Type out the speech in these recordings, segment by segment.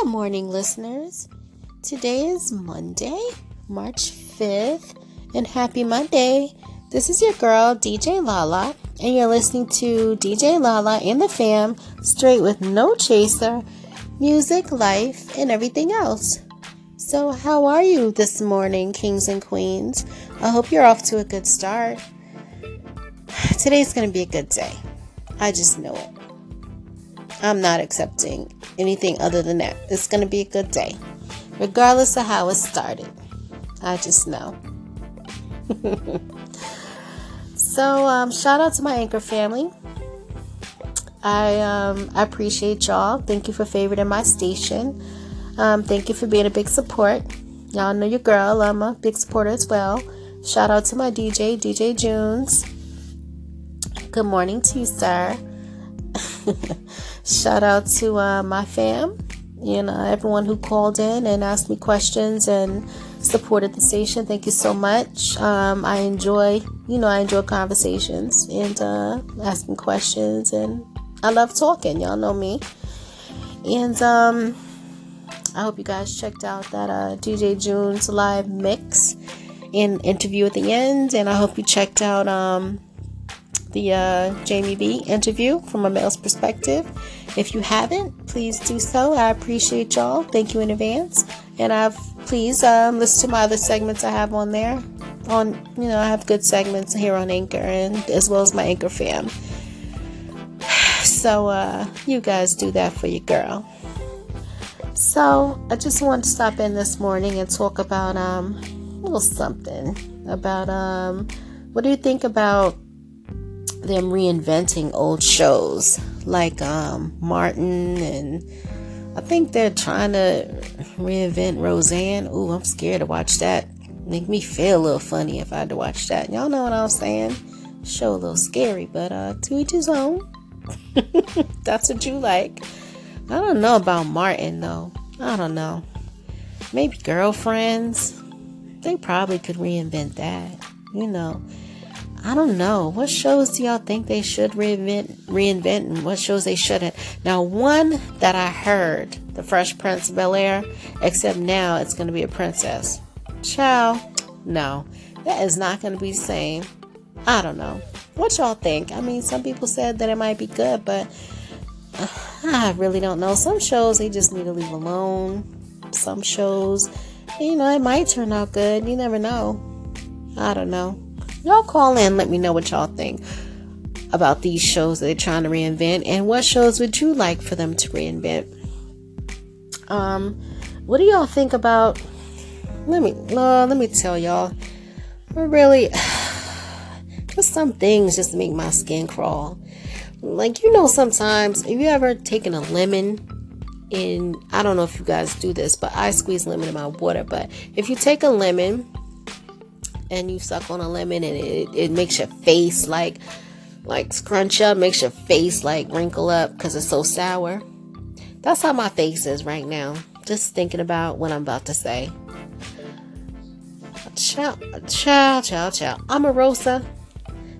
Good morning, listeners. Today is Monday, March 5th, and happy Monday. This is your girl, DJ Lala, and you're listening to DJ Lala and the fam, straight with no chaser, music, life, and everything else. So, how are you this morning, kings and queens? I hope you're off to a good start. Today's going to be a good day. I just know it. I'm not accepting anything other than that. It's going to be a good day, regardless of how it started. I just know. so, um, shout out to my anchor family. I um, I appreciate y'all. Thank you for favoriting my station. Um, thank you for being a big support. Y'all know your girl. I'm a big supporter as well. Shout out to my DJ, DJ Junes. Good morning to you, sir. Shout out to uh, my fam, you know, everyone who called in and asked me questions and supported the station. Thank you so much. Um, I enjoy, you know, I enjoy conversations and uh, asking questions, and I love talking. Y'all know me. And um, I hope you guys checked out that uh, DJ June's live mix and interview at the end. And I hope you checked out um, the uh, Jamie B interview from a male's perspective. If you haven't, please do so. I appreciate y'all. Thank you in advance. And I've please um, listen to my other segments I have on there. On you know, I have good segments here on Anchor and as well as my Anchor fam. So uh, you guys do that for your girl. So I just wanted to stop in this morning and talk about um, a little something about um, what do you think about them reinventing old shows like um, Martin and I think they're trying to reinvent Roseanne. Ooh, I'm scared to watch that. Make me feel a little funny if I had to watch that. Y'all know what I'm saying? Show a little scary, but uh, to each his own. That's what you like. I don't know about Martin though. I don't know. Maybe girlfriends. They probably could reinvent that. You know. I don't know. What shows do y'all think they should reinvent, reinvent and what shows they shouldn't? Now, one that I heard, The Fresh Prince of Bel Air, except now it's going to be a princess. Child, no. That is not going to be the same. I don't know. What y'all think? I mean, some people said that it might be good, but uh, I really don't know. Some shows they just need to leave alone. Some shows, you know, it might turn out good. You never know. I don't know. Y'all call in, let me know what y'all think about these shows that they're trying to reinvent and what shows would you like for them to reinvent. Um, what do y'all think about? Let me uh, let me tell y'all. Really, just some things just make my skin crawl. Like you know, sometimes have you ever taken a lemon in? I don't know if you guys do this, but I squeeze lemon in my water. But if you take a lemon and you suck on a lemon and it, it makes your face like like scrunch up, makes your face like wrinkle up because it's so sour. That's how my face is right now. Just thinking about what I'm about to say. Chow, chow, chow, chow. Omarosa.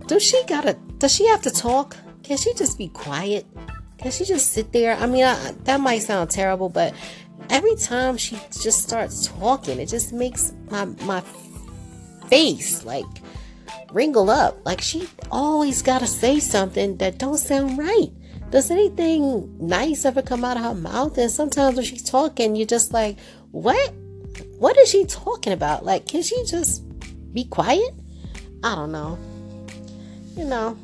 Does she gotta? Does she have to talk? Can she just be quiet? Can she just sit there? I mean, I, that might sound terrible, but every time she just starts talking, it just makes my my face like wrinkle up. Like she always gotta say something that don't sound right. Does anything nice ever come out of her mouth? And sometimes when she's talking, you're just like, what? What is she talking about? Like, can she just be quiet? I don't know. You know,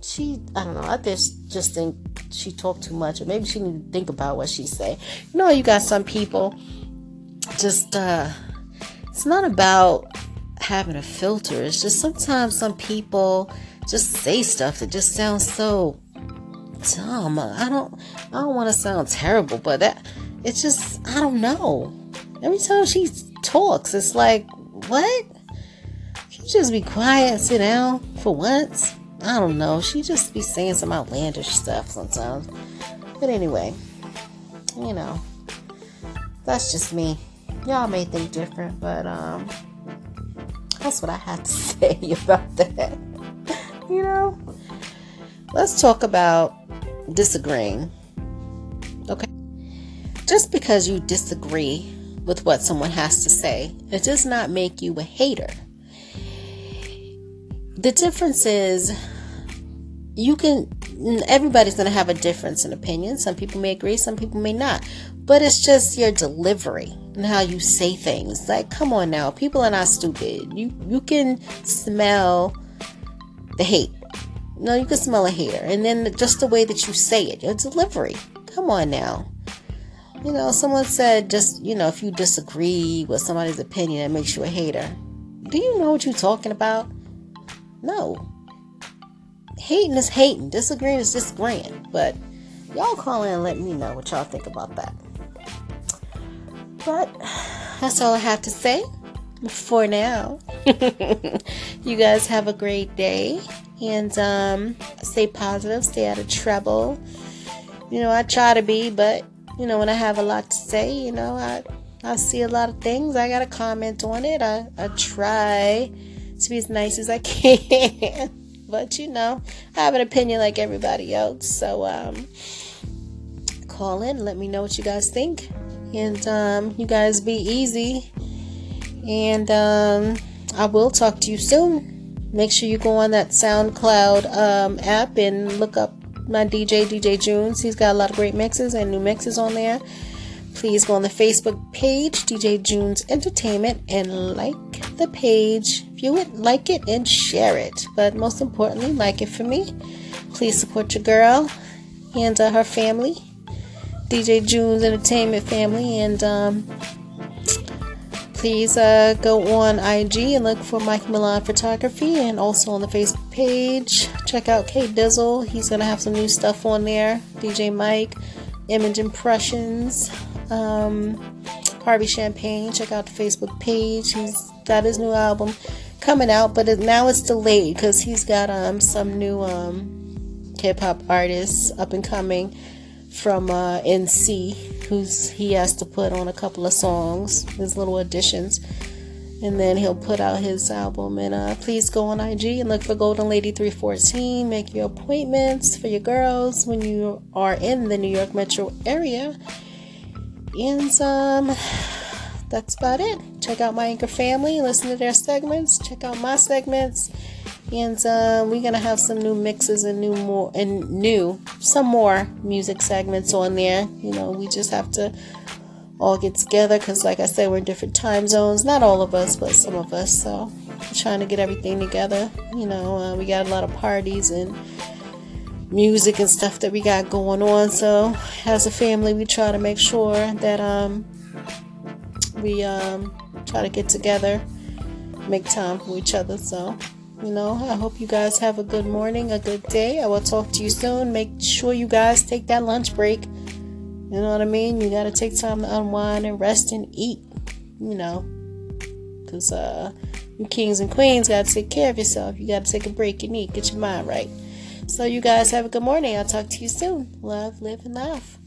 she, I don't know. I just, just think she talked too much, or maybe she need to think about what she say. You know, you got some people just, uh, it's not about having a filter. It's just sometimes some people just say stuff that just sounds so dumb. I don't I don't want to sound terrible, but that it's just I don't know. Every time she talks, it's like, what? Can She just be quiet, sit down for once. I don't know. She just be saying some outlandish stuff sometimes. But anyway, you know, that's just me. Y'all may think different, but um that's what I had to say about that. you know? Let's talk about disagreeing. Okay? just because you disagree with what someone has to say, it does not make you a hater. The difference is you can everybody's going to have a difference in opinion. Some people may agree, some people may not. But it's just your delivery and how you say things. Like, come on now, people are not stupid. You you can smell the hate. No, you can smell a hater, and then just the way that you say it, your delivery. Come on now. You know, someone said just, you know, if you disagree with somebody's opinion, that makes you a hater. Do you know what you're talking about? No. Hating is hating, disagreeing is disagreeing. But y'all call in and let me know what y'all think about that. But that's all I have to say for now. you guys have a great day and um, stay positive, stay out of trouble. You know, I try to be, but you know, when I have a lot to say, you know, I I see a lot of things. I gotta comment on it. I, I try to be as nice as I can. but you know, I have an opinion like everybody else. So um call in, let me know what you guys think. And um you guys be easy. And um I will talk to you soon. Make sure you go on that SoundCloud um, app and look up my DJ, DJ Junes. He's got a lot of great mixes and new mixes on there. Please go on the Facebook page, DJ Junes Entertainment, and like the page, view it, like it, and share it. But most importantly, like it for me. Please support your girl and uh, her family, DJ Junes Entertainment family, and um, please uh, go on IG and look for Mike Milan Photography and also on the Facebook page. Check out K Dizzle. He's to have some new stuff on there. DJ Mike, Image Impressions, um, Harvey Champagne. Check out the Facebook page. He's got his new album coming out, but it, now it's delayed because he's got um, some new um, hip hop artists up and coming from uh, NC who's he has to put on a couple of songs, his little additions, and then he'll put out his album. And uh, please go on IG and look for Golden Lady 314. Make your appointments for your girls when you are in the New York metro area. And um, that's about it. Check out my Anchor family, listen to their segments, check out my segments and uh, we're gonna have some new mixes and new more and new some more music segments on there. You know we just have to all get together because like i said we're in different time zones. Not all of us but some of us. So trying to get everything together. You know uh, we got a lot of parties and music and stuff that we got going on. So as a family we try to make sure that um we um try to get together make time for each other. So you know, I hope you guys have a good morning, a good day. I will talk to you soon. Make sure you guys take that lunch break. You know what I mean? You got to take time to unwind and rest and eat, you know. Because uh, you kings and queens got to take care of yourself. You got to take a break and eat, get your mind right. So, you guys have a good morning. I'll talk to you soon. Love, live, and laugh.